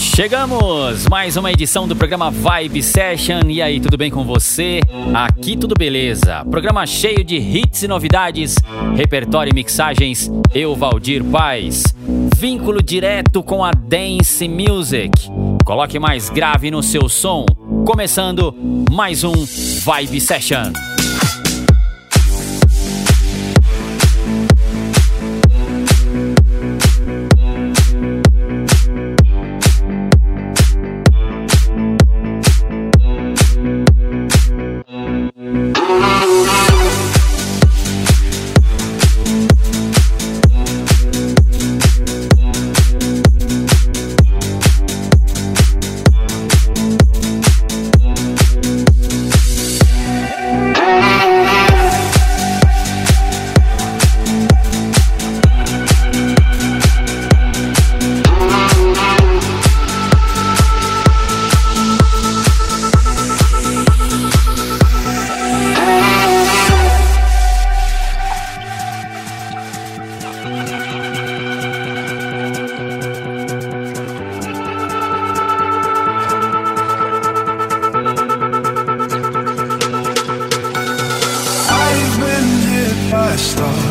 Chegamos! Mais uma edição do programa Vibe Session. E aí, tudo bem com você? Aqui tudo beleza. Programa cheio de hits e novidades, repertório e mixagens. Eu, Valdir Paz. Vínculo direto com a Dance Music. Coloque mais grave no seu som. Começando mais um Vibe Session. Stop.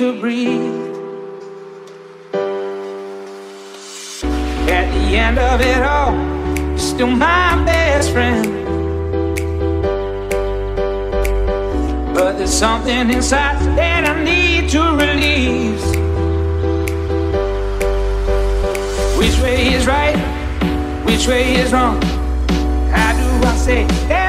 to breathe. At the end of it all, you're still my best friend. But there's something inside that I need to release. Which way is right? Which way is wrong? How do I say that?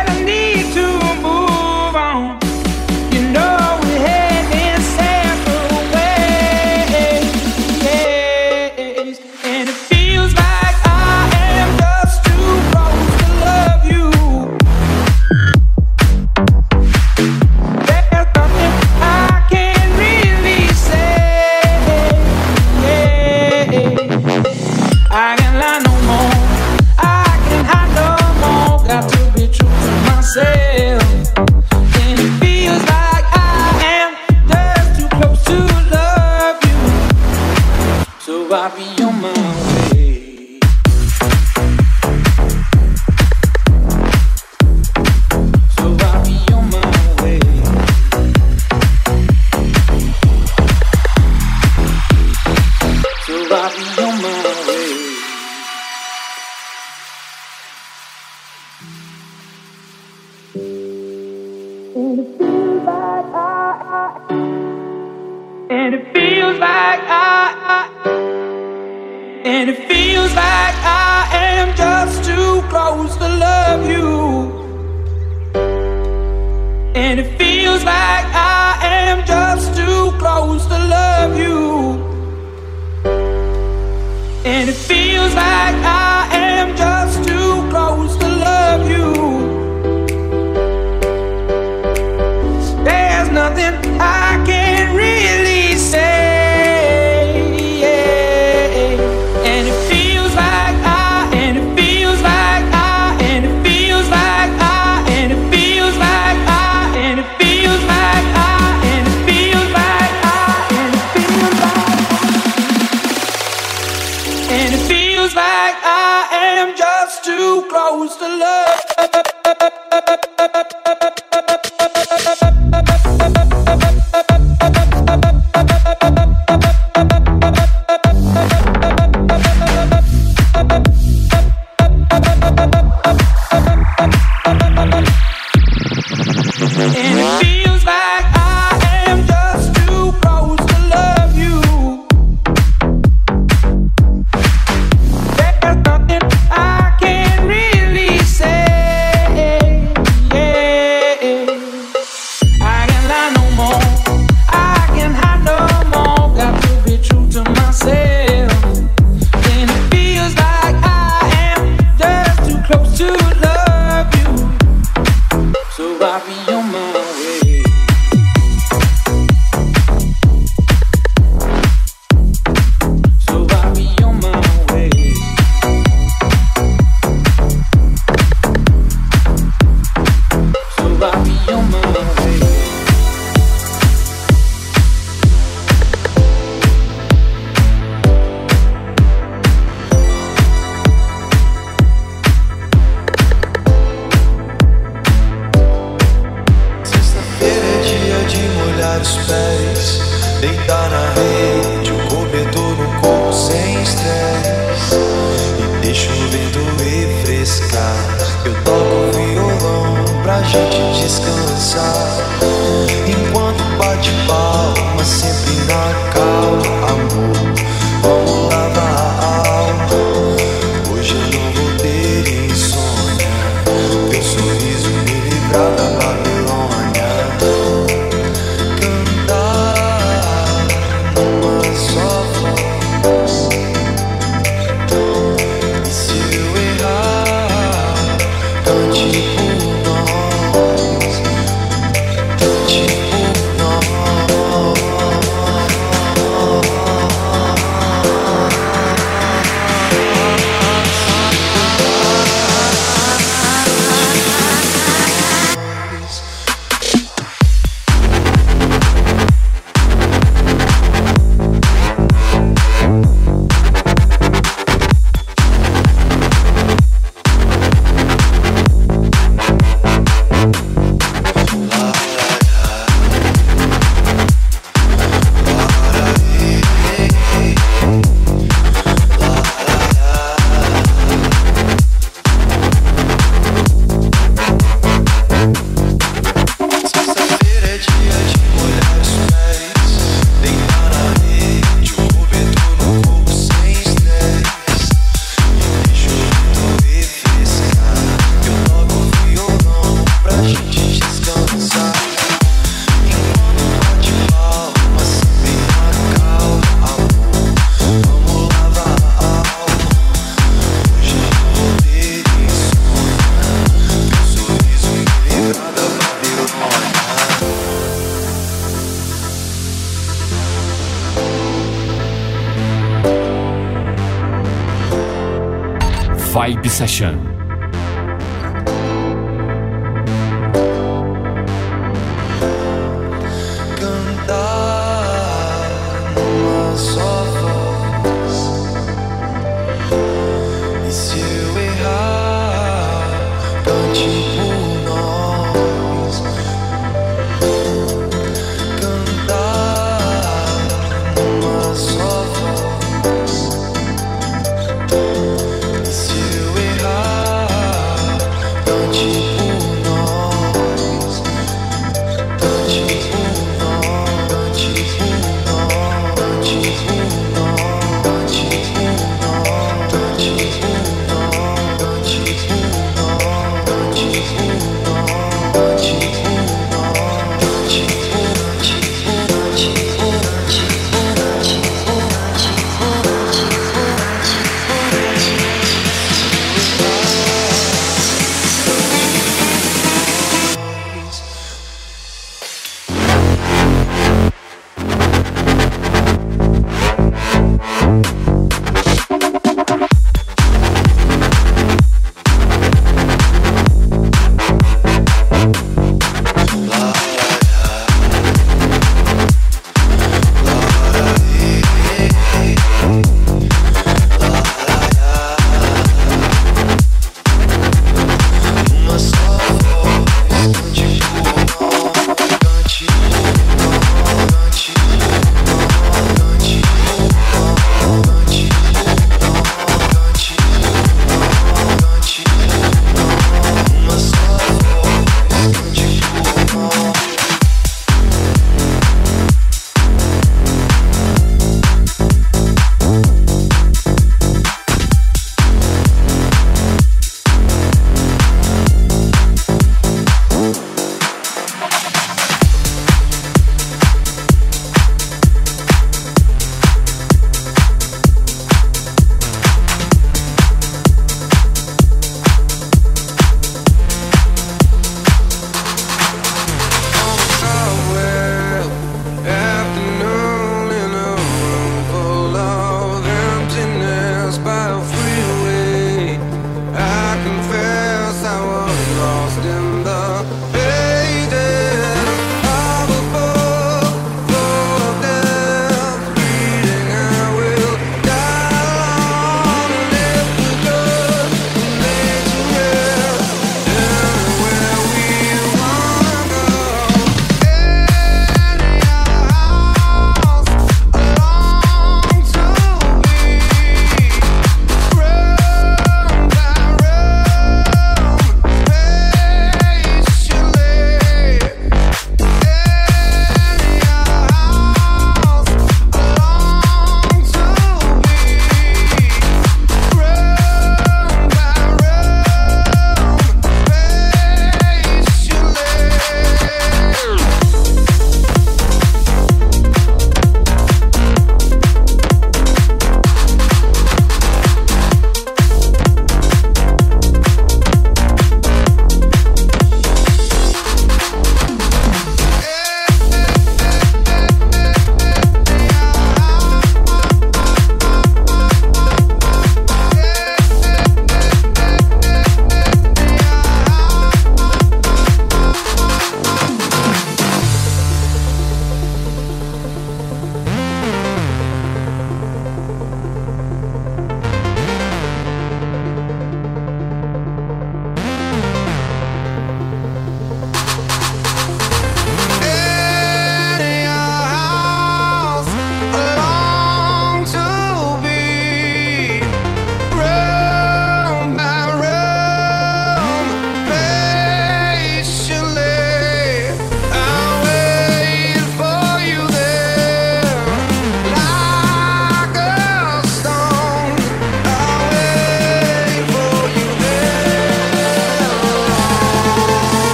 And it feels like I, and it feels like I and it feels like I am just too close to love you. And it feels like Session.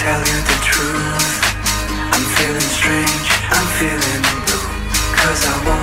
tell you the truth. I'm feeling strange, I'm feeling blue. Cause I want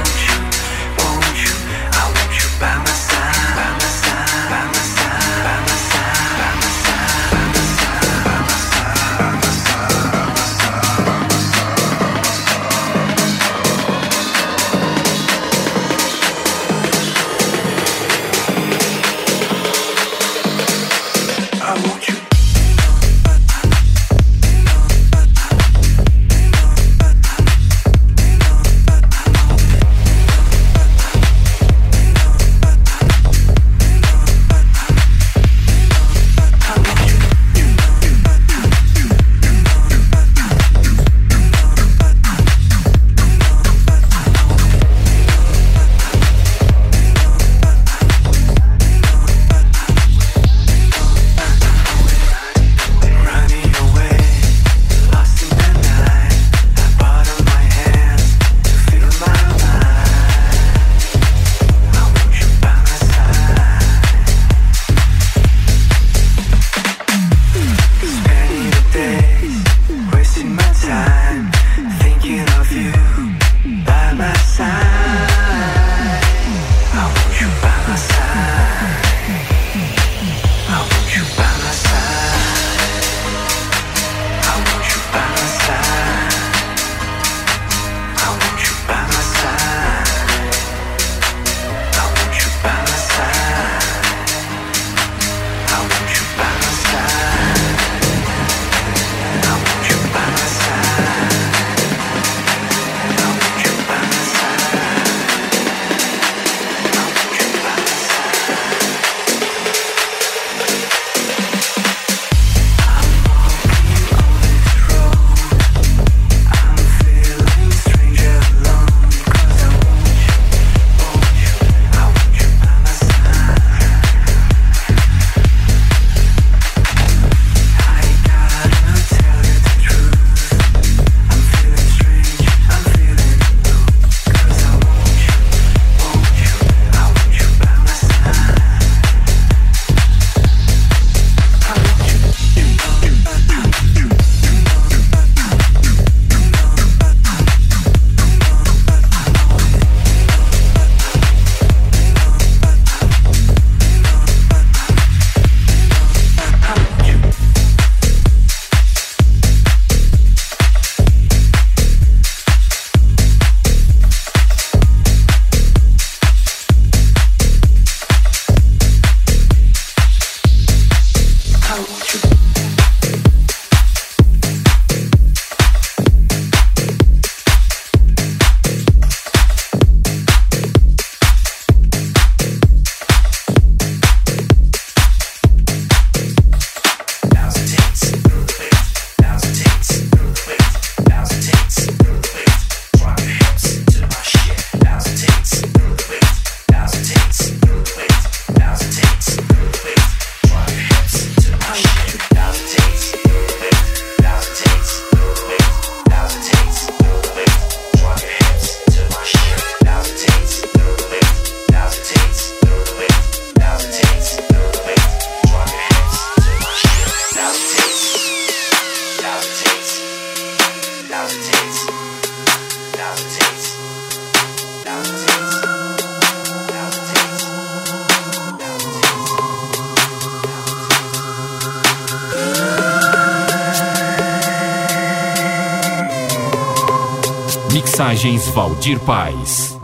Mixagens Valdir Paz.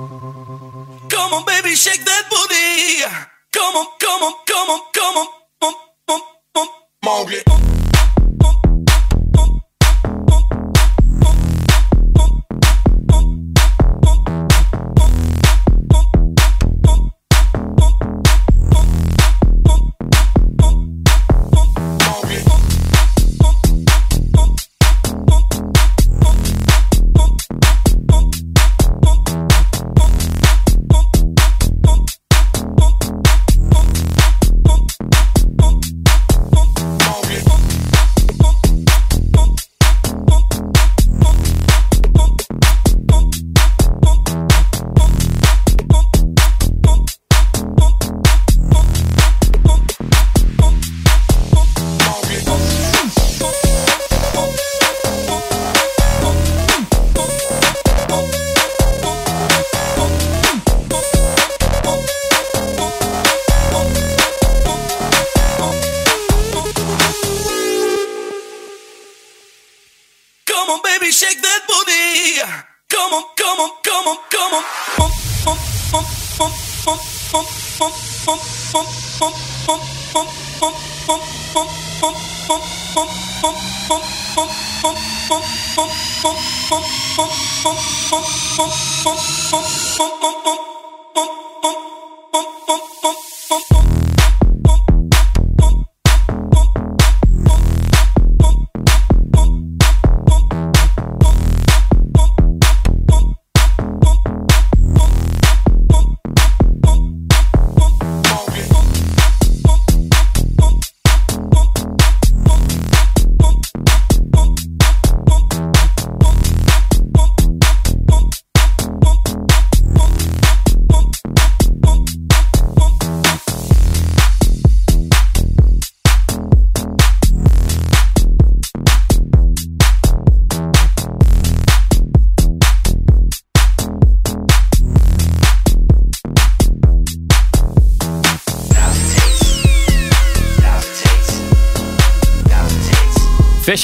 Come on, baby, shake that booty. Come on, come on, come on, come on.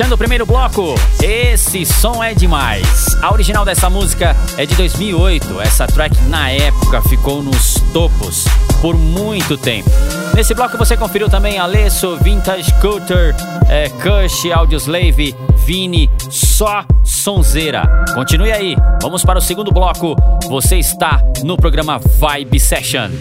Fechando o primeiro bloco, esse som é demais. A original dessa música é de 2008. Essa track na época ficou nos topos por muito tempo. Nesse bloco você conferiu também Alesso, Vintage Culture, é, Kush, Audioslave, Vini, só sonzeira. Continue aí, vamos para o segundo bloco. Você está no programa Vibe Session.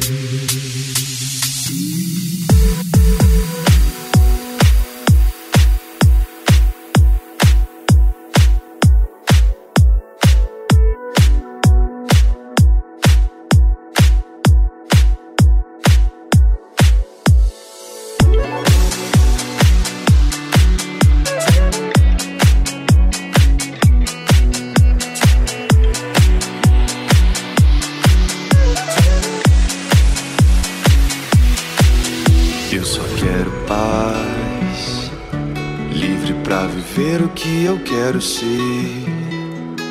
Quero ser,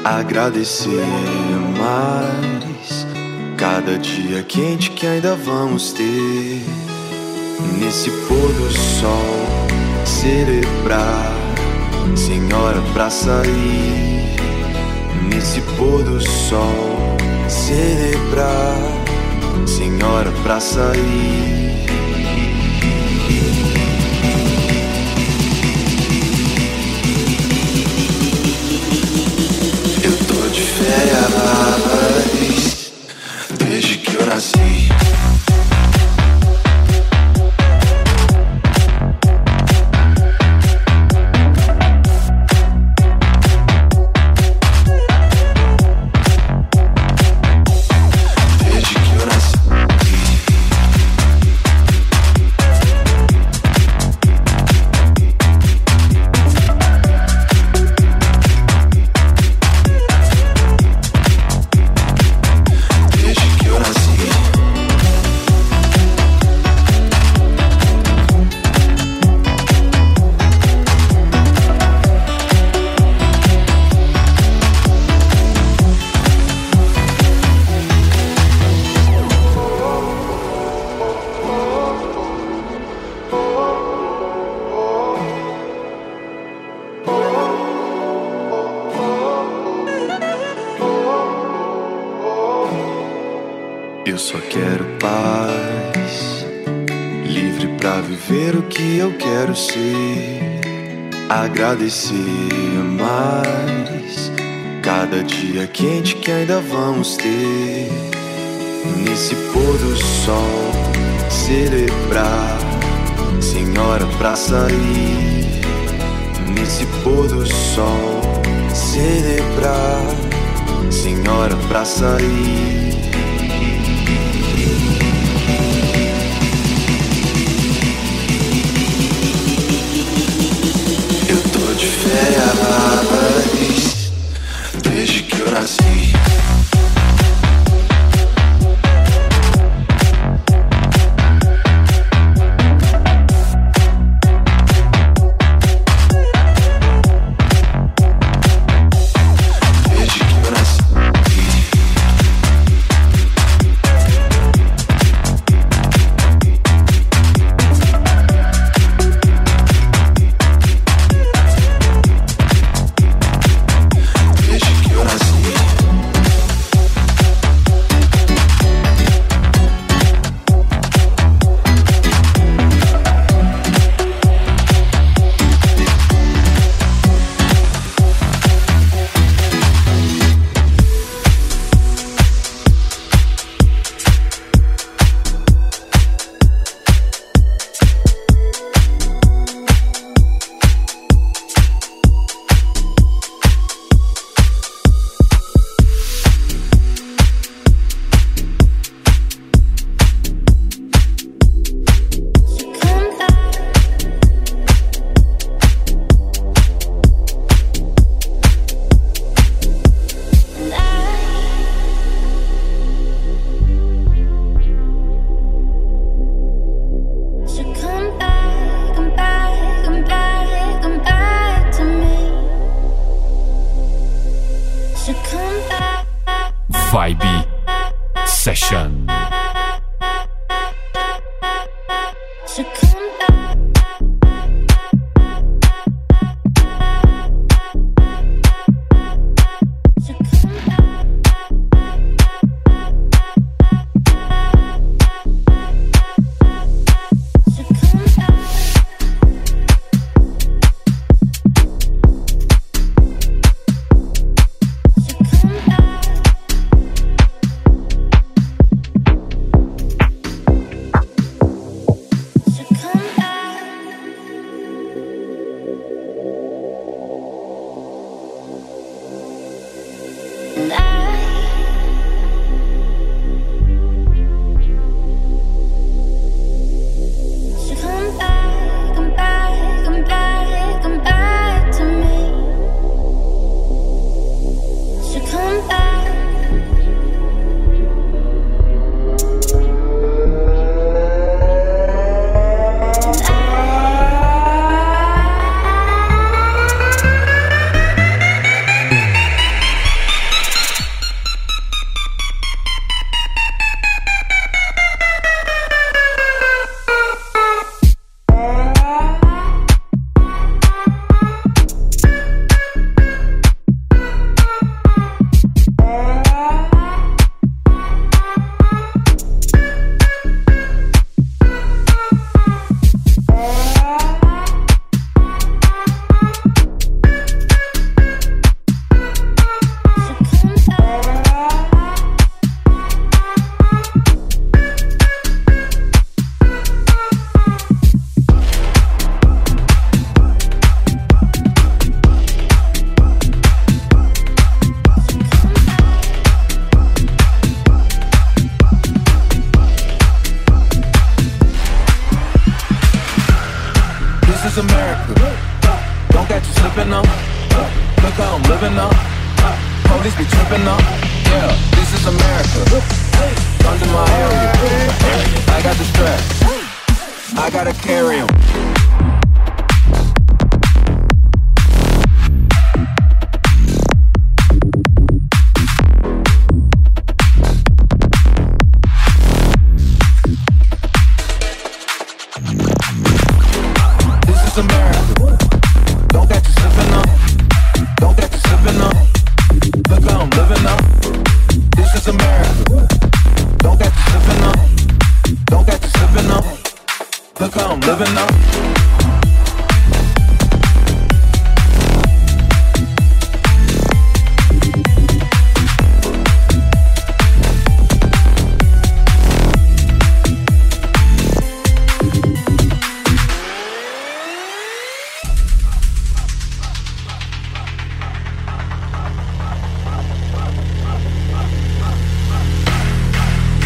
agradecer mais cada dia quente que ainda vamos ter. Nesse pôr do sol, celebrar, senhora pra sair. Nesse pôr do sol, celebrar, senhora pra sair. Yeah, yeah, yeah. Agradecer mais cada dia quente que ainda vamos ter. Nesse pôr do sol, celebrar, senhora pra sair. Nesse pôr do sol, celebrar, senhora pra sair. yeah.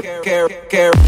care, care, care.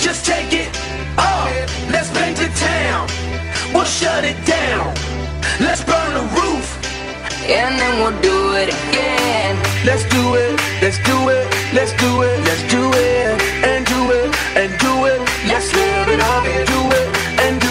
just take it off. Let's paint the town. We'll shut it down. Let's burn the roof. And then we'll do it again. Let's do it. Let's do it. Let's do it. Let's do it. And do it. And do it. Let's live it up. Do it. And do it.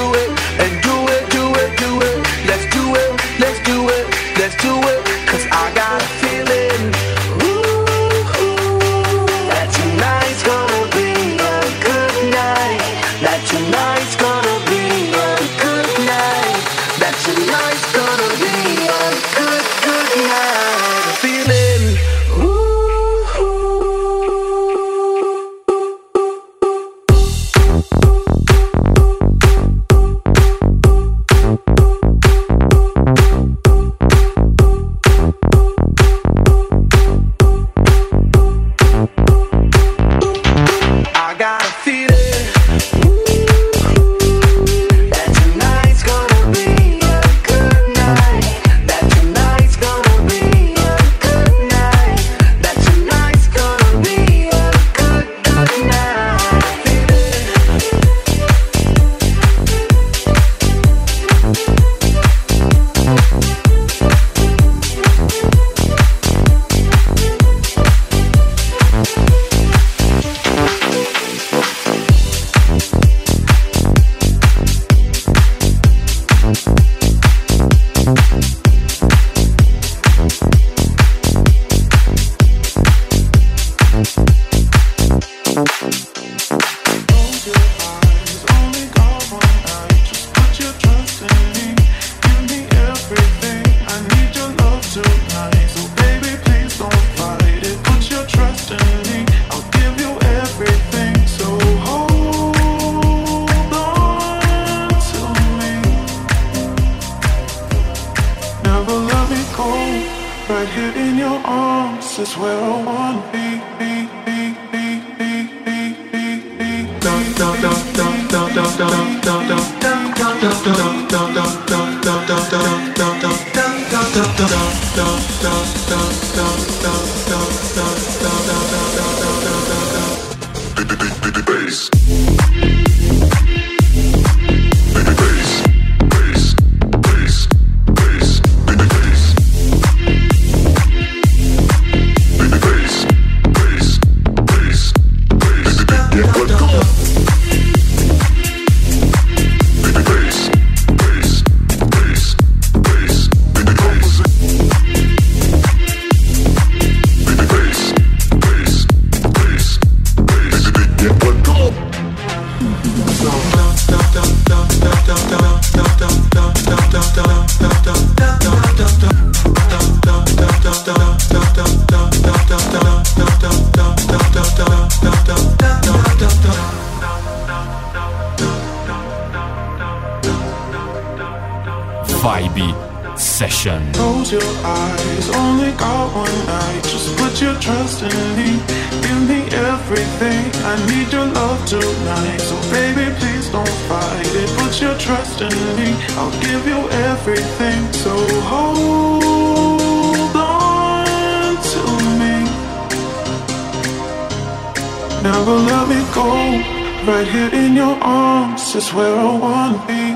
Right here in your arms is where I wanna be.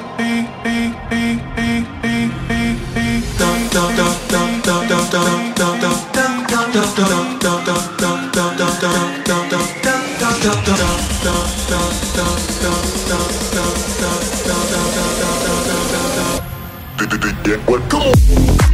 Get? Come on.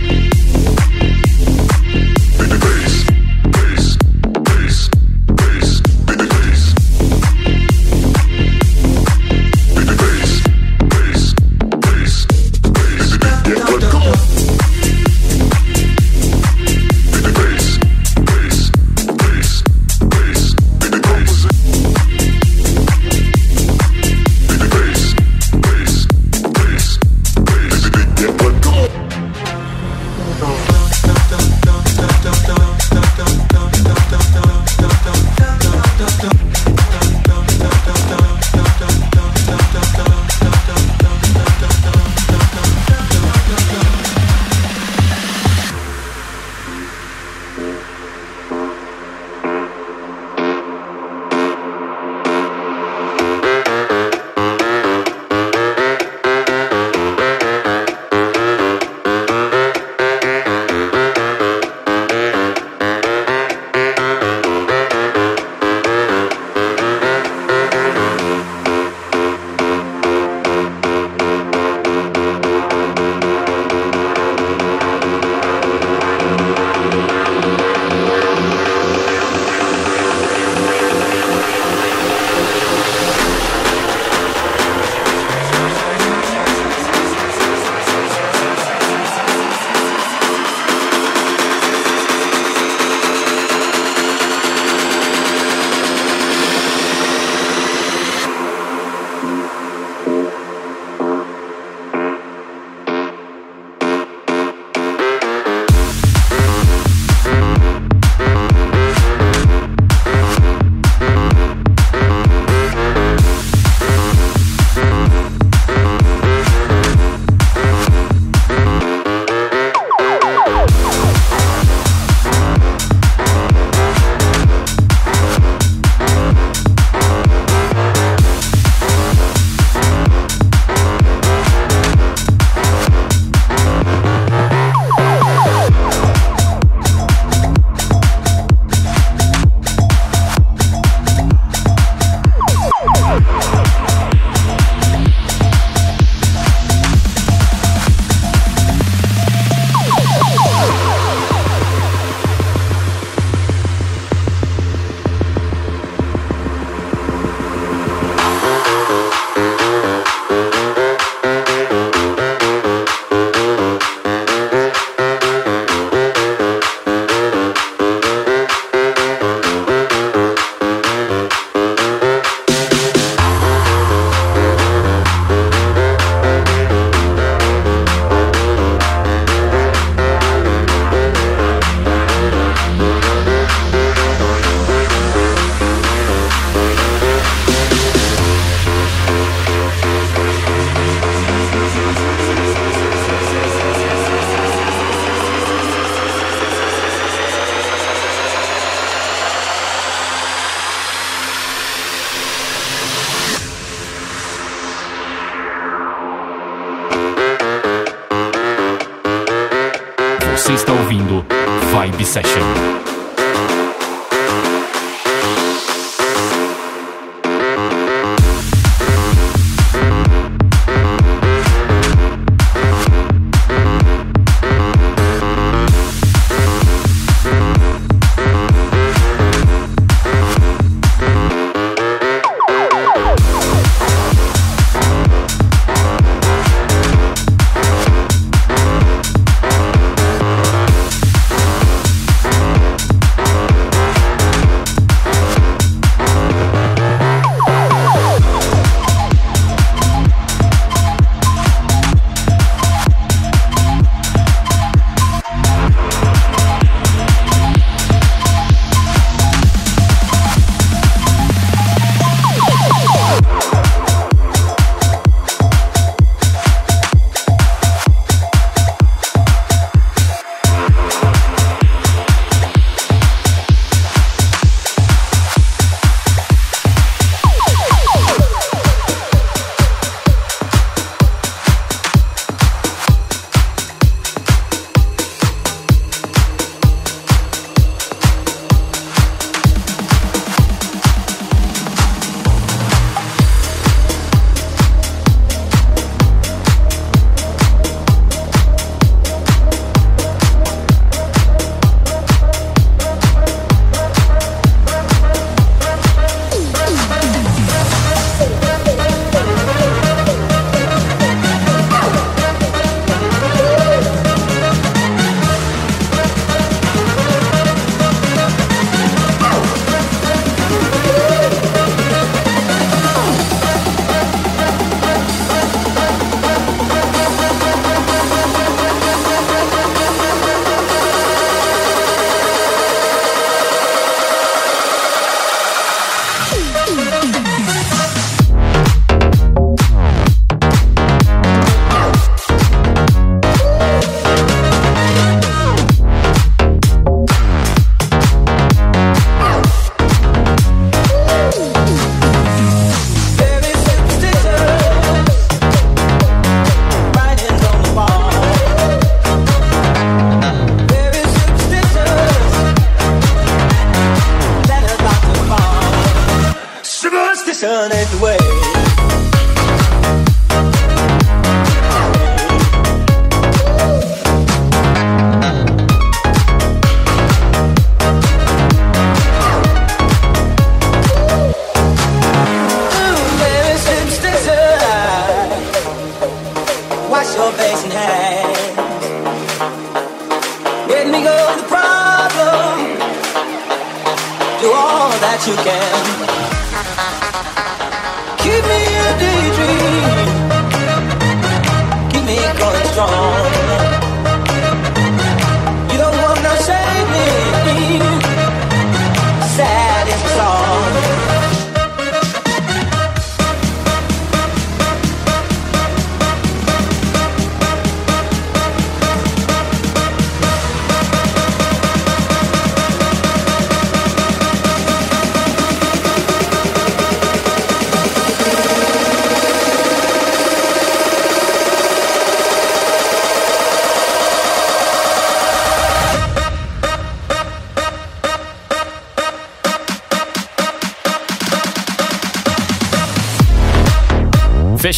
session.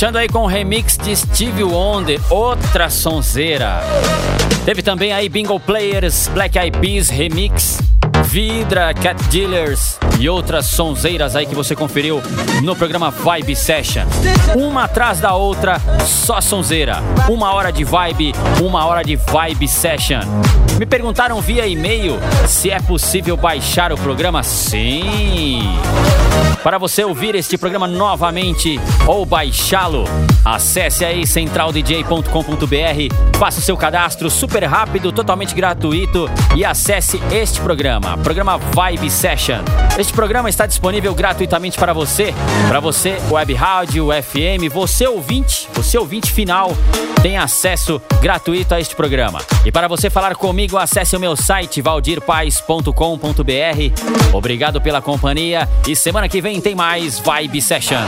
Fechando aí com o remix de Steve Wonder, outra sonzeira. Teve também aí Bingo Players, Black Eyed Peas Remix, Vidra, Cat Dealers e outras sonzeiras aí que você conferiu no programa Vibe Session. Uma atrás da outra, só sonzeira. Uma hora de vibe, uma hora de Vibe Session. Me perguntaram via e-mail se é possível baixar o programa. Sim! Para você ouvir este programa novamente ou baixá-lo, acesse aí centraldj.com.br, faça o seu cadastro super rápido, totalmente gratuito e acesse este programa, programa Vibe Session. Este programa está disponível gratuitamente para você, para você web rádio, FM, você ouvinte, você ouvinte final tem acesso gratuito a este programa. E para você falar comigo, acesse o meu site valdirpais.com.br. Obrigado pela companhia e semana que vem tem mais Vibe Session.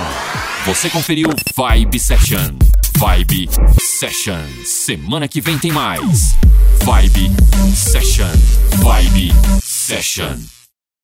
Você conferiu Vibe Session. Vibe Session. Semana que vem tem mais. Vibe Session. Vibe Session.